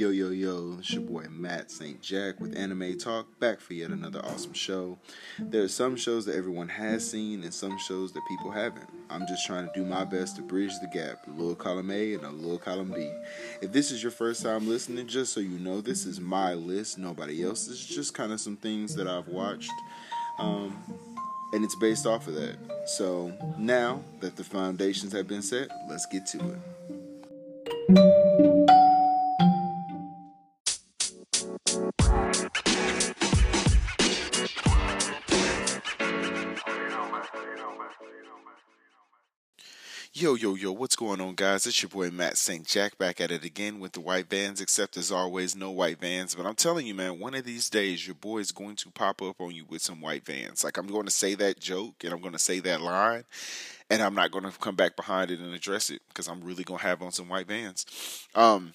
Yo, yo, yo, it's your boy Matt St. Jack with Anime Talk, back for yet another awesome show. There are some shows that everyone has seen and some shows that people haven't. I'm just trying to do my best to bridge the gap, a little column A and a little column B. If this is your first time listening, just so you know, this is my list, nobody else. else's, just kind of some things that I've watched. Um, and it's based off of that. So now that the foundations have been set, let's get to it. Yo, yo, what's going on, guys? It's your boy Matt St. Jack back at it again with the white vans, except as always, no white vans. But I'm telling you, man, one of these days, your boy is going to pop up on you with some white vans. Like, I'm going to say that joke and I'm going to say that line, and I'm not going to come back behind it and address it because I'm really going to have on some white vans. Um,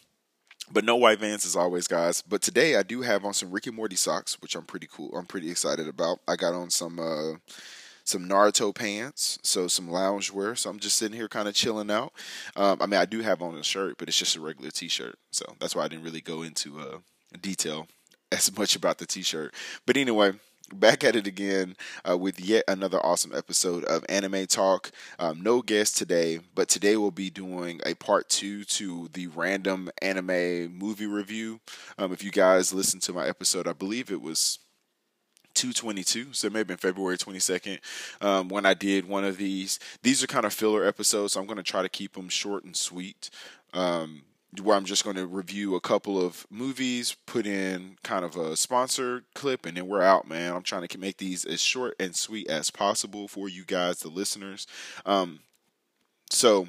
but no white vans as always, guys. But today I do have on some Ricky Morty socks, which I'm pretty cool. I'm pretty excited about. I got on some. Uh, some Naruto pants, so some lounge wear. So I'm just sitting here kind of chilling out. Um, I mean, I do have on a shirt, but it's just a regular T-shirt. So that's why I didn't really go into uh, detail as much about the T-shirt. But anyway, back at it again uh, with yet another awesome episode of Anime Talk. Um, no guest today, but today we'll be doing a part two to the random anime movie review. Um, if you guys listened to my episode, I believe it was 222 so maybe in february 22nd um, when i did one of these. These are kind of filler episodes so i'm going to try to keep them short and sweet um, where i'm just going to review a couple of movies put in kind of a sponsor clip and then we're out man. I'm trying to make these as short and sweet as possible for you guys the listeners. Um, so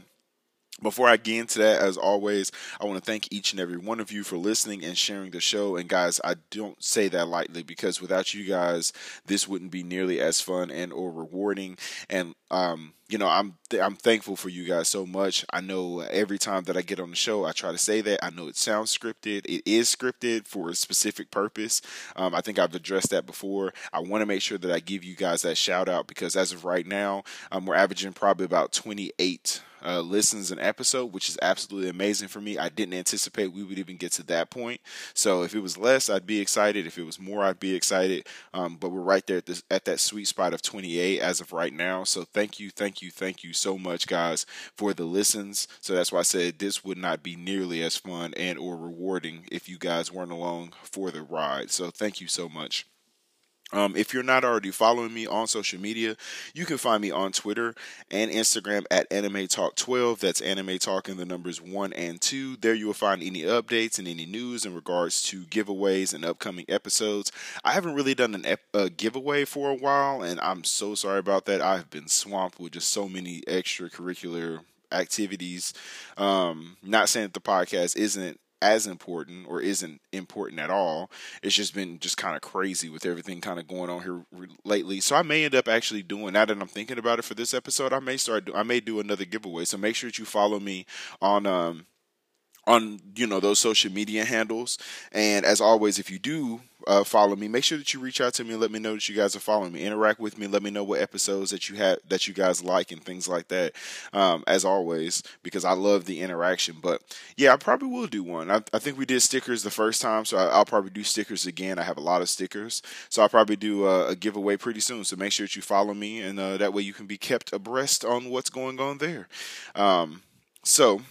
before I get into that, as always, I want to thank each and every one of you for listening and sharing the show. And guys, I don't say that lightly because without you guys, this wouldn't be nearly as fun and or rewarding. And um, you know, I'm th- I'm thankful for you guys so much. I know every time that I get on the show, I try to say that. I know it sounds scripted. It is scripted for a specific purpose. Um, I think I've addressed that before. I want to make sure that I give you guys that shout out because as of right now, um, we're averaging probably about 28 uh, listens an episode, which is absolutely amazing for me. I didn't anticipate we would even get to that point. So if it was less, I'd be excited. If it was more, I'd be excited. Um, but we're right there at, this, at that sweet spot of 28 as of right now. So thank you, thank you, thank you so much, guys, for the listens. So that's why I said this would not be nearly as fun and or rewarding if you guys weren't along for the ride. So thank you so much. Um, if you're not already following me on social media, you can find me on Twitter and Instagram at Anime Talk 12. That's Anime Talk in the numbers 1 and 2. There you will find any updates and any news in regards to giveaways and upcoming episodes. I haven't really done an ep- a giveaway for a while, and I'm so sorry about that. I've been swamped with just so many extracurricular activities. Um, not saying that the podcast isn't as important or isn't important at all. It's just been just kind of crazy with everything kind of going on here lately. So I may end up actually doing now that I'm thinking about it for this episode. I may start. I may do another giveaway. So make sure that you follow me on um on you know those social media handles. And as always, if you do uh, follow me, make sure that you reach out to me and let me know that you guys are following me. Interact with me. Let me know what episodes that you have that you guys like and things like that. Um, as always, because I love the interaction. But yeah, I probably will do one. I, I think we did stickers the first time, so I, will probably do stickers again. I have a lot of stickers, so I'll probably do a, a giveaway pretty soon. So make sure that you follow me, and uh, that way you can be kept abreast on what's going on there. Um, so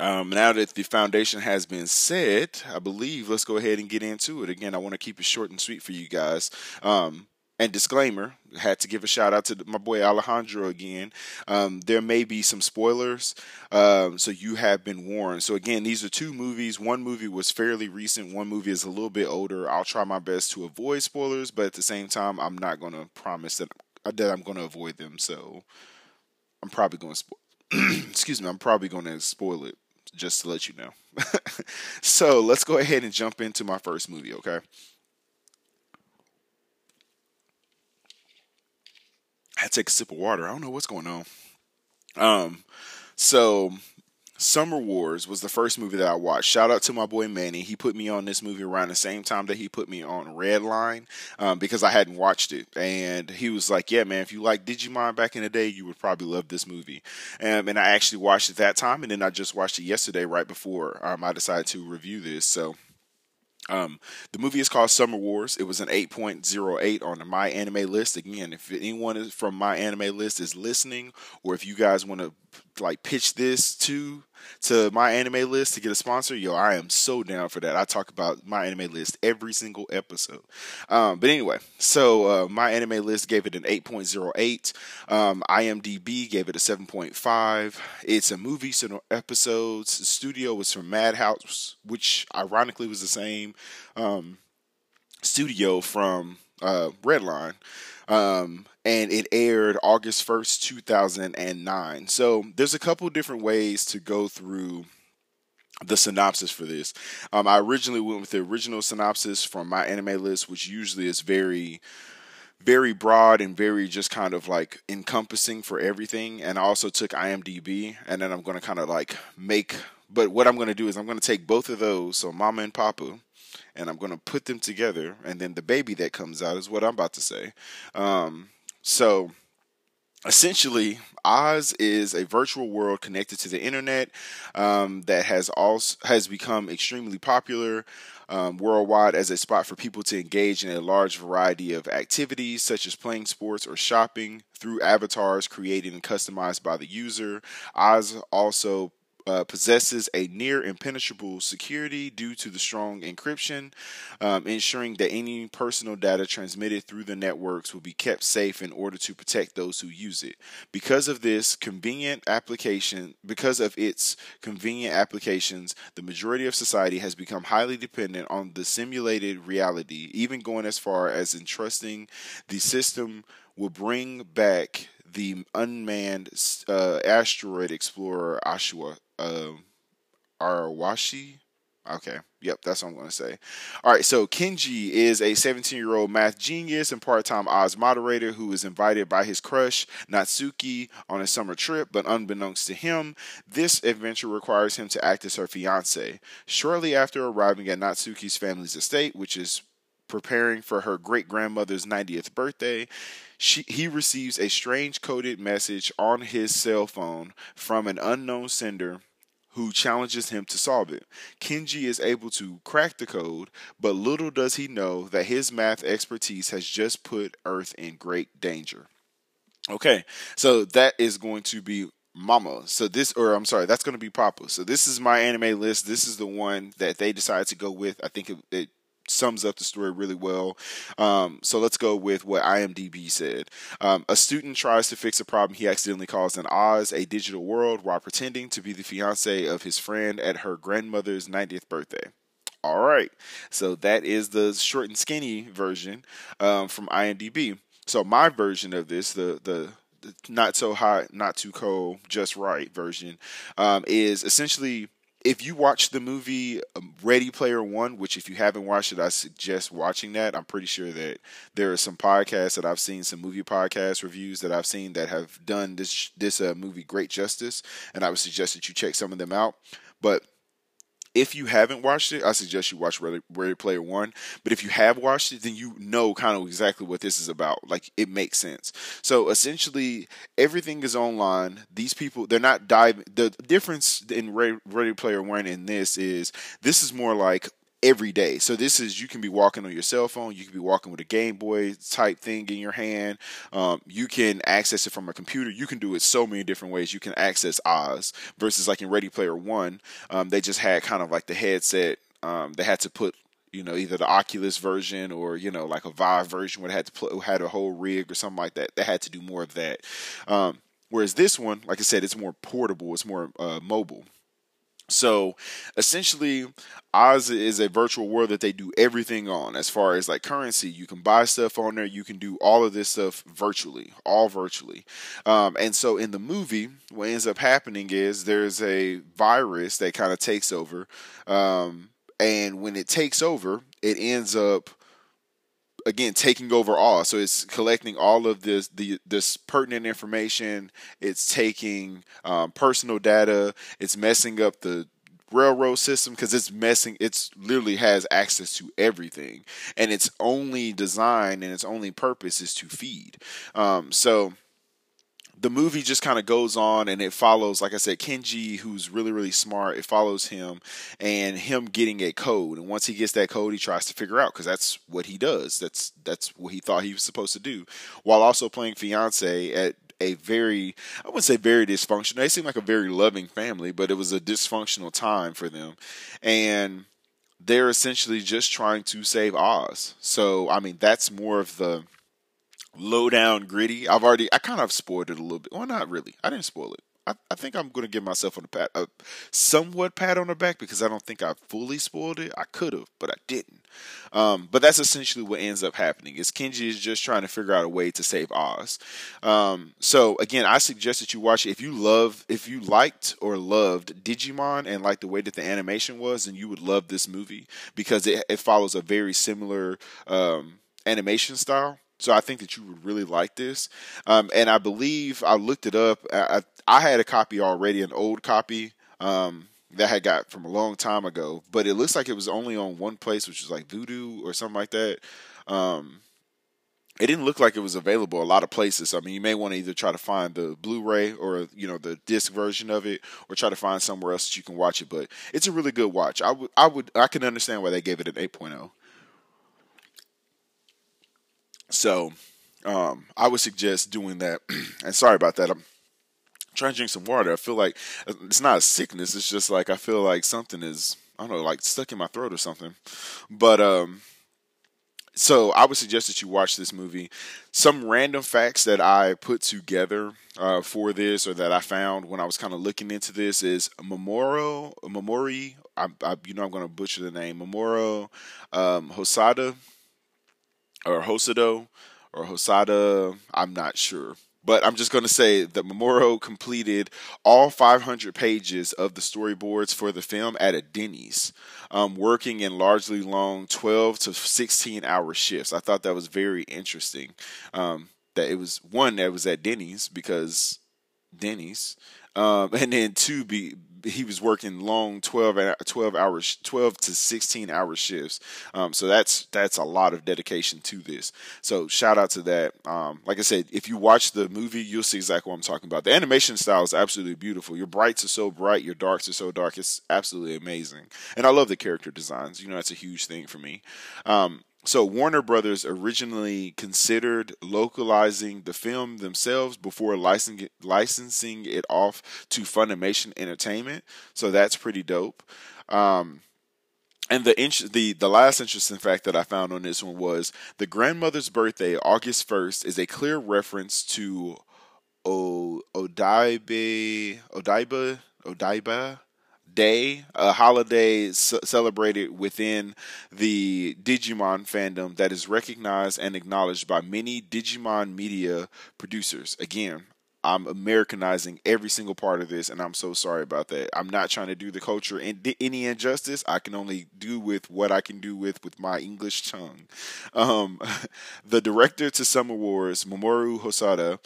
um, now that the foundation has been set, I believe let's go ahead and get into it. Again, I want to keep it short and sweet for you guys. Um, and disclaimer, had to give a shout out to my boy Alejandro again. Um, there may be some spoilers, um, so you have been warned. So again, these are two movies. One movie was fairly recent. One movie is a little bit older. I'll try my best to avoid spoilers, but at the same time, I'm not going to promise that that I'm going to avoid them. So I'm probably going to spoil. excuse me. I'm probably going to spoil it just to let you know. so let's go ahead and jump into my first movie, okay? I take a sip of water. I don't know what's going on. Um, so Summer Wars was the first movie that I watched. Shout out to my boy Manny. He put me on this movie around the same time that he put me on Redline um, because I hadn't watched it. And he was like, Yeah, man, if you like Digimon back in the day, you would probably love this movie. Um, and I actually watched it that time. And then I just watched it yesterday, right before um, I decided to review this. So um, the movie is called Summer Wars. It was an 8.08 on the My Anime list. Again, if anyone from My Anime list is listening, or if you guys want to like pitch this to to my anime list to get a sponsor, yo, I am so down for that. I talk about my anime list every single episode. Um, but anyway, so uh, my anime list gave it an 8.08. Um, IMDb gave it a 7.5. It's a movie, so no episodes. The studio was from Madhouse, which ironically was the same um, studio from uh, Redline. Um, and it aired August 1st, 2009. So there's a couple different ways to go through the synopsis for this. Um, I originally went with the original synopsis from my anime list, which usually is very, very broad and very just kind of like encompassing for everything. And I also took IMDb, and then I'm going to kind of like make. But what I'm going to do is I'm going to take both of those, so Mama and Papa, and I'm going to put them together, and then the baby that comes out is what I'm about to say. Um, so essentially oz is a virtual world connected to the internet um, that has also has become extremely popular um, worldwide as a spot for people to engage in a large variety of activities such as playing sports or shopping through avatars created and customized by the user. Oz also uh, possesses a near impenetrable security due to the strong encryption, um, ensuring that any personal data transmitted through the networks will be kept safe in order to protect those who use it. Because of this convenient application, because of its convenient applications, the majority of society has become highly dependent on the simulated reality, even going as far as entrusting the system will bring back the unmanned uh, asteroid explorer Ashua uh, Arawashi. Okay, yep, that's what I'm going to say. All right, so Kenji is a 17 year old math genius and part time Oz moderator who is invited by his crush, Natsuki, on a summer trip, but unbeknownst to him, this adventure requires him to act as her fiance. Shortly after arriving at Natsuki's family's estate, which is preparing for her great grandmother's 90th birthday, she, he receives a strange coded message on his cell phone from an unknown sender who challenges him to solve it. Kenji is able to crack the code, but little does he know that his math expertise has just put Earth in great danger. Okay, so that is going to be Mama. So this, or I'm sorry, that's going to be Papa. So this is my anime list. This is the one that they decided to go with. I think it, it sums up the story really well. Um, so let's go with what IMDb said. Um, a student tries to fix a problem he accidentally caused in Oz, a digital world, while pretending to be the fiance of his friend at her grandmother's 90th birthday. All right, so that is the short and skinny version um, from IMDb. So my version of this, the the not so hot, not too cold, just right version, um, is essentially if you watch the movie um, Ready Player One, which if you haven't watched it, I suggest watching that. I'm pretty sure that there are some podcasts that I've seen, some movie podcast reviews that I've seen that have done this this uh, movie great justice, and I would suggest that you check some of them out. But if you haven't watched it, I suggest you watch Ready, Ready Player One. But if you have watched it, then you know kind of exactly what this is about. Like it makes sense. So essentially, everything is online. These people, they're not diving. The difference in Ready, Ready Player One and this is this is more like every day. So this is you can be walking on your cell phone, you can be walking with a Game Boy type thing in your hand. Um, you can access it from a computer. You can do it so many different ways. You can access Oz versus like in Ready Player One, um, they just had kind of like the headset. Um, they had to put you know either the Oculus version or you know like a Vive version where they had to put had a whole rig or something like that. They had to do more of that. Um, whereas this one, like I said, it's more portable. It's more uh, mobile. So essentially, Oz is a virtual world that they do everything on as far as like currency. You can buy stuff on there. You can do all of this stuff virtually, all virtually. Um, and so in the movie, what ends up happening is there's a virus that kind of takes over. Um, and when it takes over, it ends up again taking over all. So it's collecting all of this the this pertinent information. It's taking um, personal data. It's messing up the railroad system because it's messing it's literally has access to everything. And its only design and its only purpose is to feed. Um, so the movie just kind of goes on and it follows, like I said, Kenji, who's really, really smart. It follows him and him getting a code. And once he gets that code, he tries to figure out because that's what he does. That's that's what he thought he was supposed to do, while also playing fiance at a very, I wouldn't say very dysfunctional. They seem like a very loving family, but it was a dysfunctional time for them, and they're essentially just trying to save Oz. So I mean, that's more of the low down gritty. I've already I kind of spoiled it a little bit. Well, not really. I didn't spoil it. I, I think I'm going to give myself on a pat, a somewhat pat on the back because I don't think I fully spoiled it. I could have, but I didn't. Um, but that's essentially what ends up happening. Is Kenji is just trying to figure out a way to save Oz. Um, so again, I suggest that you watch it if you love, if you liked or loved Digimon and like the way that the animation was, then you would love this movie because it, it follows a very similar um, animation style. So I think that you would really like this. Um, and I believe I looked it up. I, I had a copy already, an old copy um, that I had got from a long time ago, but it looks like it was only on one place, which was like Vudu or something like that. Um, it didn't look like it was available a lot of places. I mean, you may want to either try to find the Blu-ray or you know the disc version of it, or try to find somewhere else that you can watch it. But it's a really good watch. I would, I would, I can understand why they gave it an 8.0. So um, I would suggest doing that. and sorry about that. I'm trying to drink some water. I feel like it's not a sickness. It's just like I feel like something is I don't know, like stuck in my throat or something. But um, so I would suggest that you watch this movie. Some random facts that I put together uh, for this, or that I found when I was kind of looking into this, is Mamoru Mamori. I, I, you know, I'm going to butcher the name. Mamoru um, Hosada or Hosado or Hosada. I'm not sure. But I'm just going to say that Mamoru completed all 500 pages of the storyboards for the film at a Denny's, um, working in largely long 12 to 16 hour shifts. I thought that was very interesting. Um, that it was one that was at Denny's because Denny's, um, and then two be he was working long 12, 12 hours 12 to 16 hour shifts. Um, so that's that's a lot of dedication to this. So shout out to that. Um, like i said if you watch the movie you'll see exactly what i'm talking about. The animation style is absolutely beautiful. Your brights are so bright your darks are so dark. It's absolutely amazing. And i love the character designs. You know that's a huge thing for me. Um, so Warner Brothers originally considered localizing the film themselves before licensing licensing it off to Funimation Entertainment. So that's pretty dope. Um, and the the the last interesting fact that I found on this one was the grandmother's birthday, August first, is a clear reference to o- Odaiba Odaiba Odaiba day, a holiday c- celebrated within the Digimon fandom that is recognized and acknowledged by many Digimon media producers. Again, I'm Americanizing every single part of this, and I'm so sorry about that. I'm not trying to do the culture any injustice. I can only do with what I can do with with my English tongue. Um, the director to Summer Wars, Mamoru Hosada,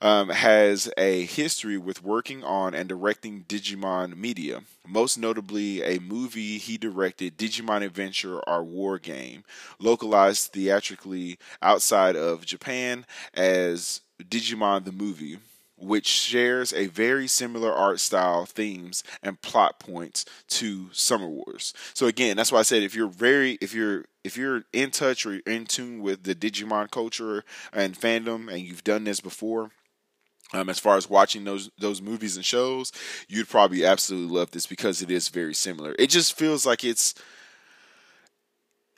um, has a history with working on and directing Digimon media. Most notably, a movie he directed, Digimon Adventure, our war game, localized theatrically outside of Japan as Digimon the movie which shares a very similar art style, themes, and plot points to Summer Wars. So again, that's why I said if you're very if you're if you're in touch or in tune with the Digimon culture and fandom and you've done this before, um, as far as watching those those movies and shows, you'd probably absolutely love this because it is very similar. It just feels like it's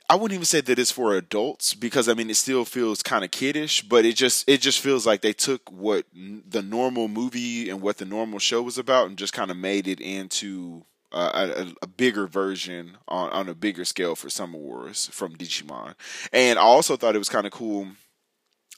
I wouldn't even say that it's for adults because I mean it still feels kind of kiddish, but it just it just feels like they took what the normal movie and what the normal show was about and just kind of made it into uh, a, a, bigger version on on a bigger scale for Summer Wars from Digimon. And I also thought it was kind of cool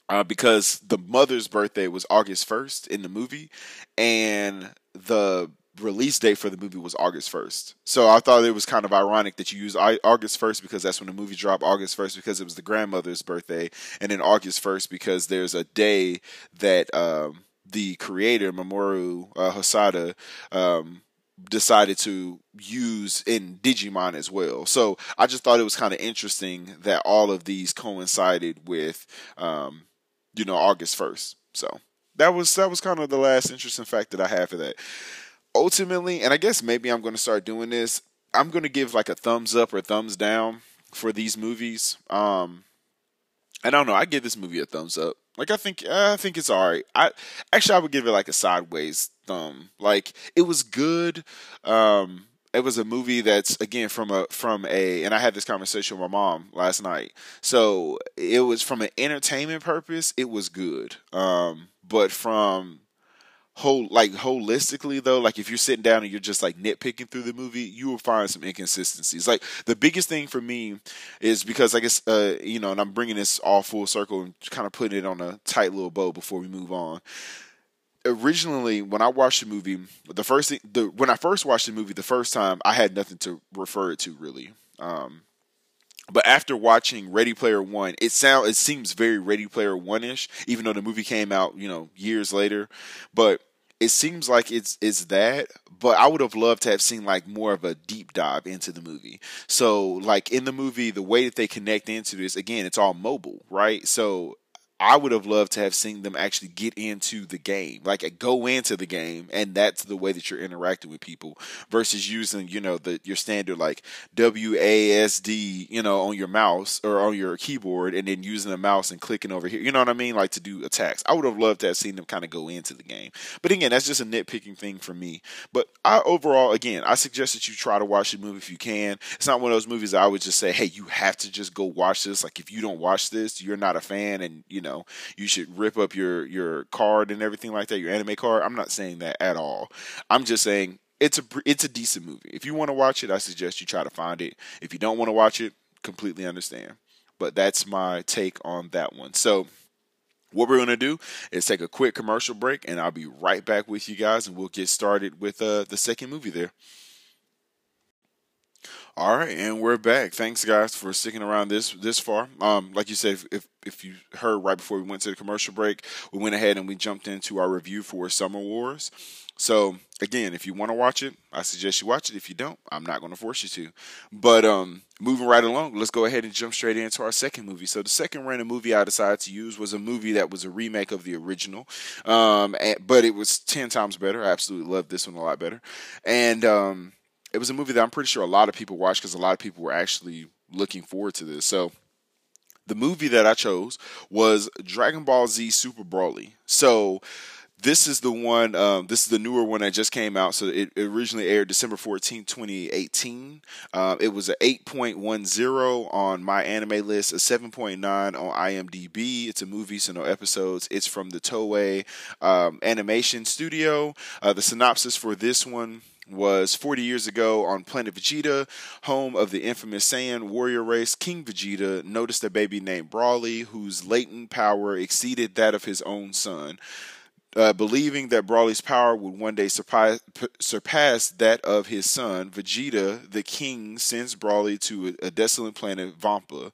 uh, because the mother's birthday was August first in the movie, and the release date for the movie was August 1st. So I thought it was kind of ironic that you use August 1st because that's when the movie dropped, August 1st because it was the grandmother's birthday, and then August 1st because there's a day that um, the creator, Mamoru uh, Hosoda, um, decided to use in Digimon as well. So I just thought it was kind of interesting that all of these coincided with, um, you know, August 1st. So that was that was kind of the last interesting fact that I have for that ultimately, and I guess maybe I'm going to start doing this. I'm going to give like a thumbs up or thumbs down for these movies. Um, I don't know. I give this movie a thumbs up. Like I think I think it's alright. I actually I would give it like a sideways thumb. Like it was good. Um, it was a movie that's again from a from a and I had this conversation with my mom last night. So it was from an entertainment purpose, it was good. Um, but from whole like holistically though like if you're sitting down and you're just like nitpicking through the movie you will find some inconsistencies. Like the biggest thing for me is because i guess uh you know and i'm bringing this all full circle and kind of putting it on a tight little bow before we move on. Originally when i watched the movie the first thing the when i first watched the movie the first time i had nothing to refer it to really. Um but after watching Ready Player One, it sound it seems very Ready Player One ish, even though the movie came out, you know, years later. But it seems like it's it's that, but I would have loved to have seen like more of a deep dive into the movie. So like in the movie, the way that they connect into this, again, it's all mobile, right? So I would have loved to have seen them actually get into the game, like uh, go into the game, and that's the way that you're interacting with people versus using, you know, the your standard like W A S D, you know, on your mouse or on your keyboard, and then using the mouse and clicking over here. You know what I mean? Like to do attacks. I would have loved to have seen them kind of go into the game, but again, that's just a nitpicking thing for me. But I overall, again, I suggest that you try to watch the movie if you can. It's not one of those movies I would just say, hey, you have to just go watch this. Like if you don't watch this, you're not a fan, and you know you should rip up your your card and everything like that, your anime card. I'm not saying that at all. I'm just saying it's a it's a decent movie. If you want to watch it, I suggest you try to find it. If you don't want to watch it, completely understand. But that's my take on that one. So what we're going to do is take a quick commercial break and I'll be right back with you guys and we'll get started with uh, the second movie there. All right, and we're back. Thanks, guys, for sticking around this this far. Um, like you said, if, if, if you heard right before we went to the commercial break, we went ahead and we jumped into our review for Summer Wars. So again, if you want to watch it, I suggest you watch it. If you don't, I'm not going to force you to. But um, moving right along, let's go ahead and jump straight into our second movie. So the second random movie I decided to use was a movie that was a remake of the original, um, but it was ten times better. I absolutely love this one a lot better, and um, it was a movie that I'm pretty sure a lot of people watched because a lot of people were actually looking forward to this. So the movie that I chose was Dragon Ball Z Super Broly. So this is the one um, this is the newer one that just came out. So it, originally aired december 14 2018 uh, it was an 8.10 on my anime list a 7.9 on imdb it's a movie so no episodes. It's from the toei um, animation studio. Uh, the synopsis for this one was 40 years ago on planet Vegeta, home of the infamous Saiyan warrior race. King Vegeta noticed a baby named Broly whose latent power exceeded that of his own son. Uh, believing that Broly's power would one day surpass, surpass, that of his son, Vegeta, the king, sends Broly to a, a desolate planet, Vampa.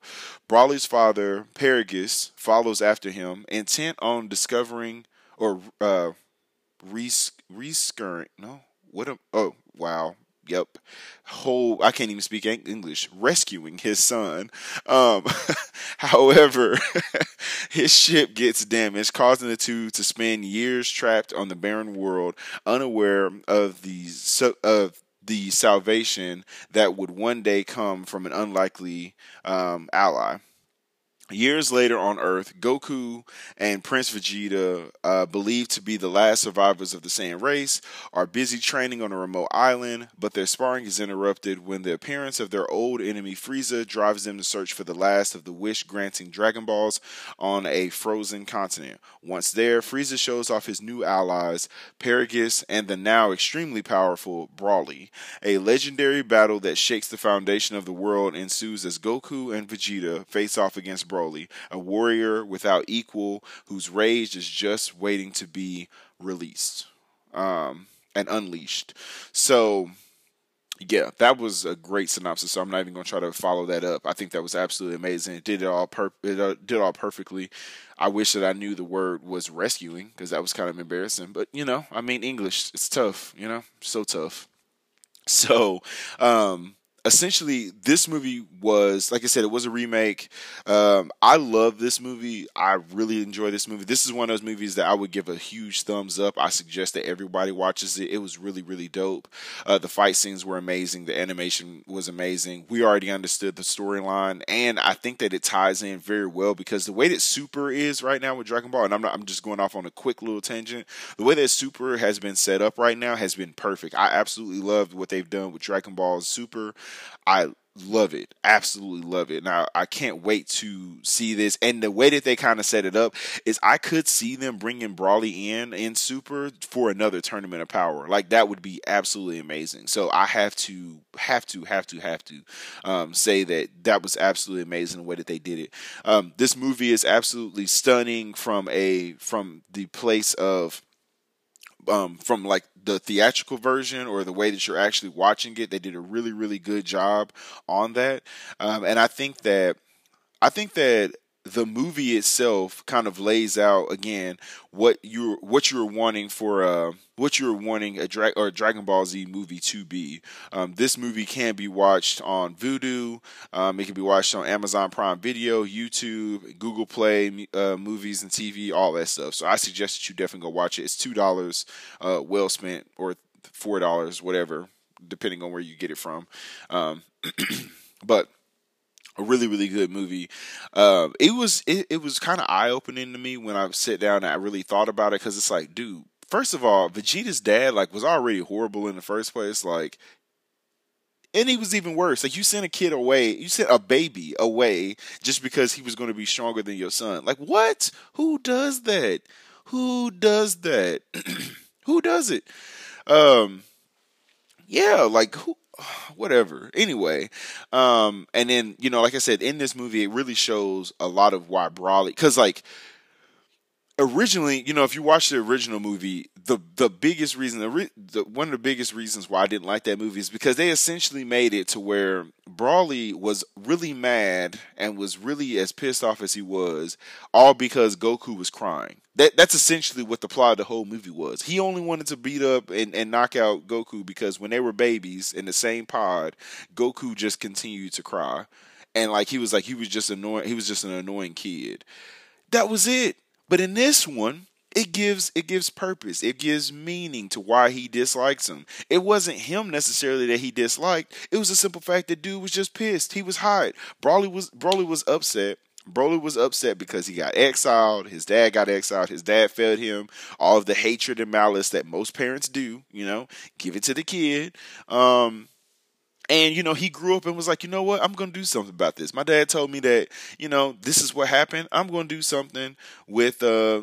Broly's father, Paragus, follows after him, intent on discovering or uh, res- rescuing. No, what a oh wow. Yep. Whole i can't even speak english. Rescuing his son. Um, however his ship gets damaged causing the two to spend years trapped on the barren world unaware of the of the salvation that would one day come from an unlikely um, ally Years later on Earth, Goku and Prince Vegeta, uh, believed to be the last survivors of the Saiyan race, are busy training on a remote island, but their sparring is interrupted when the appearance of their old enemy Frieza drives them to search for the last of the wish granting Dragon Balls on a frozen continent. Once there, Frieza shows off his new allies, Paragus and the now extremely powerful Broly. A legendary battle that shakes the foundation of the world ensues as Goku and Vegeta face off against Broly, a warrior without equal whose rage is just waiting to be released. Um, and unleashed. So yeah, that was a great synopsis. So I'm not even going to try to follow that up. I think that was absolutely amazing. It did it all per it uh, did all perfectly. I wish that I knew the word was rescuing because that was kind of embarrassing. But you know, I mean, English it's tough. You know, so tough. So, um, essentially this movie was like i said it was a remake. Um, i love this movie. I really enjoy this movie. This is one of those movies that i would give a huge thumbs up. I suggest that everybody watches it. It was really really dope. Uh, the fight scenes were amazing. The animation was amazing. We already understood the storyline and i think that it ties in very well because the way that super is right now with dragon ball and i'm, not, I'm just going off on a quick little tangent the way that super has been set up right now has been perfect. I absolutely loved what they've done with dragon ball super I love it. Absolutely love it. Now i can't wait to see this. And the way that they kind of set it up is i could see them bringing Broly in in super for another tournament of power. Like that would be absolutely amazing. So i have to have to have to have to um, say that that was absolutely amazing the way that they did it. Um, this movie is absolutely stunning from a from the place of um, from like the theatrical version or the way that you're actually watching it. They did a really, really good job on that. Um, and I think that I think that the movie itself kind of lays out again what you're what you're wanting for uh what you're wanting a drag or a Dragon Ball Z movie to be. Um, this movie can be watched on Vudu. Um, it can be watched on Amazon Prime Video, YouTube, Google Play, uh, movies and TV, all that stuff. So I suggest that you definitely go watch it. It's two dollars, uh, well spent, or four dollars, whatever, depending on where you get it from. Um, but a really really good movie. Um, it was it, it was kind of eye opening to me when I sit down and I really thought about it because it's like, dude, first of all, Vegeta's dad like was already horrible in the first place, like. And he was even worse. Like you sent a kid away, you sent a baby away just because he was going to be stronger than your son. Like what? Who does that? Who does that? who does it? Um, yeah, like who whatever. Anyway, um, and then you know, like I said, in this movie, it really shows a lot of why Broly, because like originally, you know, if you watch the original movie, the the biggest reason, the, the, one of the biggest reasons why I didn't like that movie is because they essentially made it to where Broly was really mad and was really as pissed off as he was, all because Goku was crying. That that's essentially what the plot of the whole movie was. He only wanted to beat up and, and knock out Goku because when they were babies in the same pod, Goku just continued to cry. And like he was like he was just annoying he was just an annoying kid. That was it but in this one, it gives it gives purpose. It gives meaning to why he dislikes him. It wasn't him necessarily that he disliked. It was a simple fact that dude was just pissed. He was hot. Broly was Broly was upset. Broly was upset because he got exiled. His dad got exiled. His dad fed him all of the hatred and malice that most parents do. You know, give it to the kid. Um, and you know he grew up and was like you know what? I'm going to do something about this. My dad told me that you know this is what happened. I'm going to do something with uh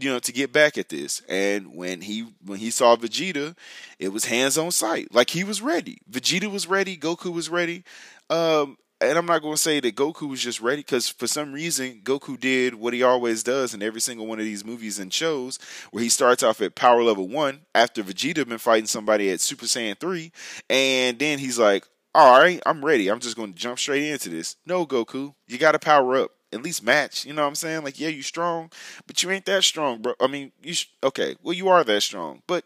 you know to get back at this. And when he when he saw vegeta it was hands on sight. Like he was ready. Vegeta was ready. Goku was ready. Um and I'm not going to say that Goku was just ready because for some reason Goku did what he always does in every single one of these movies and shows, where he starts off at power level one after Vegeta been fighting somebody at Super Saiyan three, and then he's like, "All right, I'm ready. I'm just going to jump straight into this." No, Goku, you got to power up. At least match, you know what I'm saying? Like, yeah, you strong, but you ain't that strong, bro. I mean, you sh- okay? Well, you are that strong, but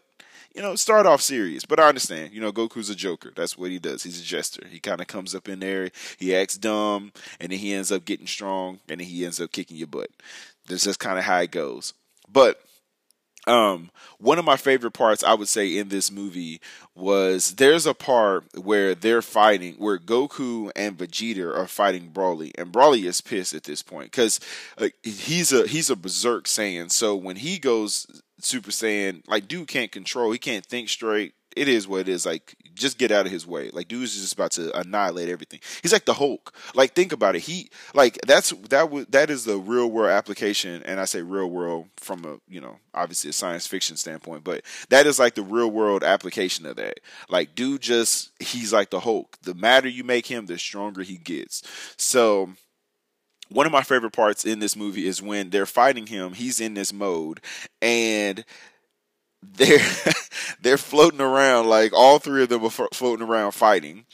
you know, start off serious. But I understand, you know, Goku's a joker. That's what he does. He's a jester. He kind of comes up in there, he acts dumb, and then he ends up getting strong, and then he ends up kicking your butt. That's just kind of how it goes. But um, one of my favorite parts I would say in this movie was there's a part where they're fighting, where Goku and Vegeta are fighting Broly, and Broly is pissed at this point because uh, he's a he's a berserk Saiyan. So when he goes Super Saiyan, like dude can't control, he can't think straight. It is what it is. Like, just get out of his way. Like, dude's just about to annihilate everything. He's like the Hulk. Like, think about it. He like that's that was that is the real world application, and I say real world from a you know obviously a science fiction standpoint, but that is like the real world application of that. Like, dude, just he's like the Hulk. The madder you make him, the stronger he gets. So one of my favorite parts in this movie is when they're fighting him. He's in this mode, and they're they're floating around like all three of them are floating around fighting,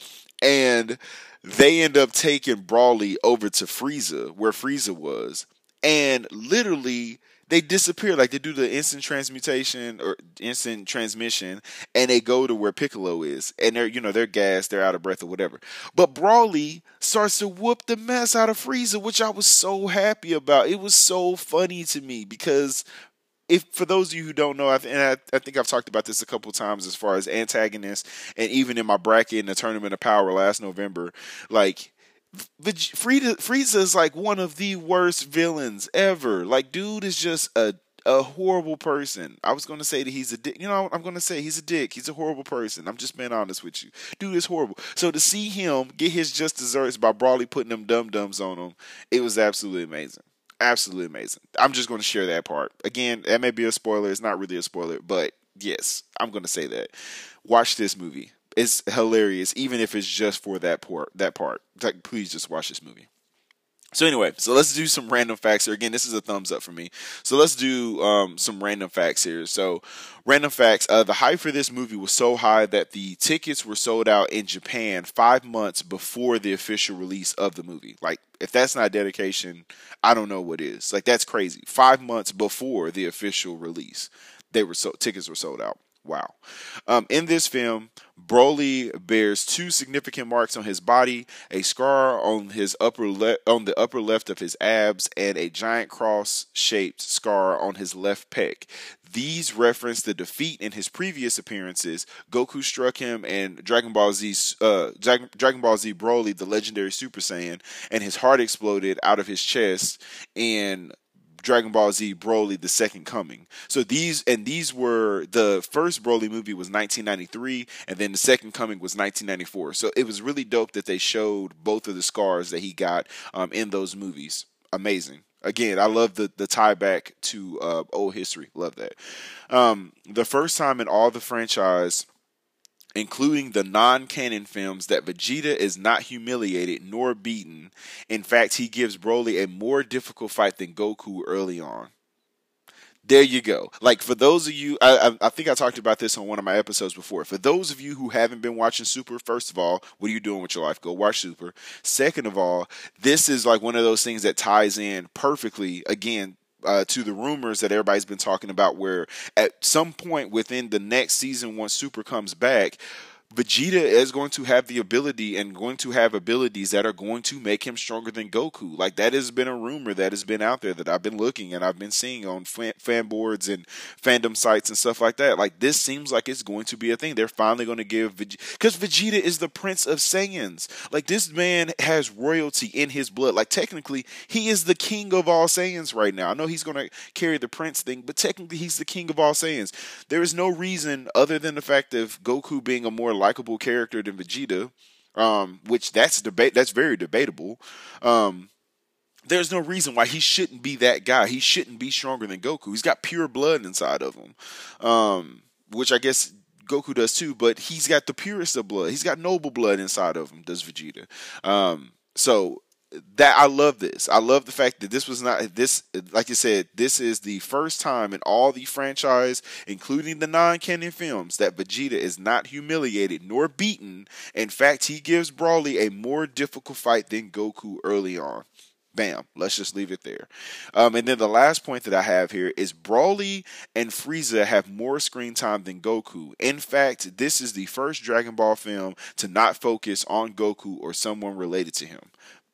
and they end up taking Broly over to Frieza where Frieza was, and literally they disappear like they do the instant transmutation or instant transmission and they go to where piccolo is and they're you know they're gassed they're out of breath or whatever. But Broly starts to whoop the mess out of frieza which i was so happy about. It was so funny to me because if for those of you who don't know, I, and I, I, think I've talked about this a couple times as far as antagonists, and even in my bracket in the tournament of power last November, like Frieza, is like one of the worst villains ever. Like, dude is just a a horrible person. I was going to say that he's a dick. You know, I'm going to say he's a dick. He's a horrible person. I'm just being honest with you. Dude is horrible. So to see him get his just desserts by Broly putting them dum dums on him, it was absolutely amazing. Absolutely amazing. I'm just going to share that part. Again, that may be a spoiler. It's not really a spoiler, but yes, I'm going to say that. Watch this movie. It's hilarious, even if it's just for that part. That part. Like, please just watch this movie. So anyway, so let's do some random facts here. Again, this is a thumbs up for me. So let's do um, some random facts here. So random facts: uh, the hype for this movie was so high that the tickets were sold out in Japan five months before the official release of the movie. Like, if that's not dedication, I don't know what is. Like, that's crazy. Five months before the official release, they were so tickets were sold out. Wow. Um, in this film, Broly bears two significant marks on his body: a scar on his upper le- on the upper left of his abs, and a giant cross-shaped scar on his left pec. These reference the defeat in his previous appearances. Goku struck him and Dragon Ball Z, uh, Dragon Ball Z Broly, the legendary Super Saiyan, and his heart exploded out of his chest. And Dragon Ball Z Broly the Second Coming. So these and these were the first Broly movie was 1993 and then the Second Coming was 1994. So it was really dope that they showed both of the scars that he got um, in those movies. Amazing. Again, I love the the tie back to uh, old history. Love that. Um, the first time in all the franchise including the non canon films, that Vegeta is not humiliated nor beaten. In fact, he gives Broly a more difficult fight than Goku early on. There you go. Like for those of you, I, I, think I talked about this on one of my episodes before. For those of you who haven't been watching Super, first of all, what are you doing with your life? Go watch Super. Second of all, this is like one of those things that ties in perfectly. Again, uh, to the rumors that everybody's been talking about, where at some point within the next season, once Super comes back, Vegeta is going to have the ability and going to have abilities that are going to make him stronger than Goku. Like that has been a rumor that has been out there that I've been looking and I've been seeing on fan, fan boards and fandom sites and stuff like that. Like this seems like it's going to be a thing. They're finally going to give Vegeta because Vegeta is the Prince of Saiyans. Like this man has royalty in his blood. Like technically, he is the king of all Saiyans right now. I know he's going to carry the Prince thing, but technically, he's the king of all Saiyans. There is no reason other than the fact of Goku being a more likable character than Vegeta, um, which that's debate that's very debatable. Um, there's no reason why he shouldn't be that guy. He shouldn't be stronger than Goku. He's got pure blood inside of him, um, which I guess Goku does too. But he's got the purest of blood. He's got noble blood inside of him. Does Vegeta? Um, so that I love this. I love the fact that this was not this like you said, this is the first time in all the franchise, including the non-canon films, that Vegeta is not humiliated nor beaten. In fact, he gives Broly a more difficult fight than Goku early on. Bam. Let's just leave it there. Um, and then the last point that I have here is Broly and Frieza have more screen time than Goku. In fact, this is the first Dragon Ball film to not focus on Goku or someone related to him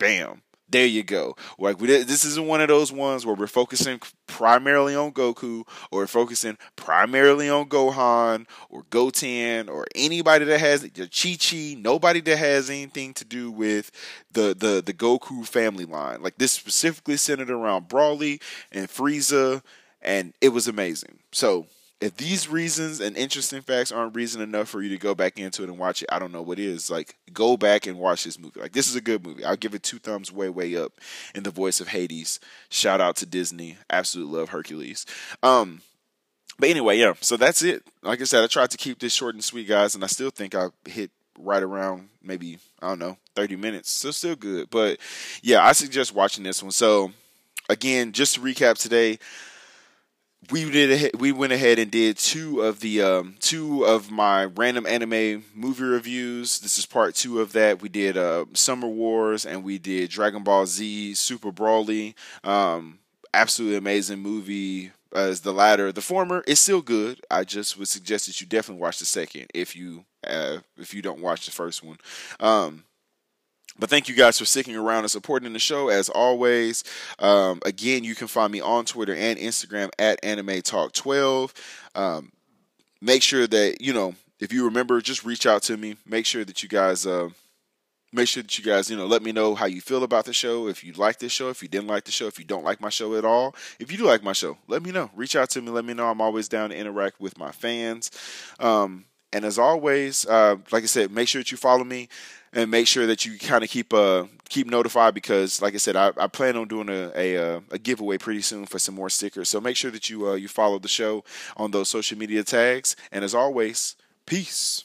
bam, there you go. Like we, this isn't one of those ones where we're focusing primarily on Goku or focusing primarily on Gohan or Goten or anybody that has the Chi Chi. Nobody that has anything to do with the the the Goku family line. Like this specifically centered around Broly and Frieza, and it was amazing. So if these reasons and interesting facts aren't reason enough for you to go back into it and watch it, I don't know what is. Like, go back and watch this movie. Like, this is a good movie. I'll give it two thumbs way, way up in the voice of Hades. Shout out to Disney. Absolutely love Hercules. Um, but anyway, yeah. So that's it. Like I said, I tried to keep this short and sweet, guys, and I still think I hit right around maybe I don't know 30 minutes. So still good. But yeah, I suggest watching this one. So again, just to recap today we did we went ahead and did two of the um, two of my random anime movie reviews. This is part two of that. We did uh, Summer Wars and we did Dragon Ball Z Super Broly. Um, absolutely amazing movie. As the latter, the former is still good. I just would suggest that you definitely watch the second if you uh, if you don't watch the first one. Um, but thank you guys for sticking around and supporting the show as always. Um, again, you can find me on Twitter and Instagram at Anime Talk 12. Um, make sure that, you know, if you remember, just reach out to me. Make sure that you guys. Uh, make sure that you guys, you know, let me know how you feel about the show. If you like this show, if you didn't like the show, if you don't like my show at all, if you do like my show, let me know. Reach out to me. Let me know. I'm always down to interact with my fans. Um, and as always, uh, like I said, make sure that you follow me and make sure that you kind of keep uh keep notified because, like I said, I, I plan on doing a, a, uh, a giveaway pretty soon for some more stickers. So make sure that you uh, you follow the show on those social media tags. And as always, peace.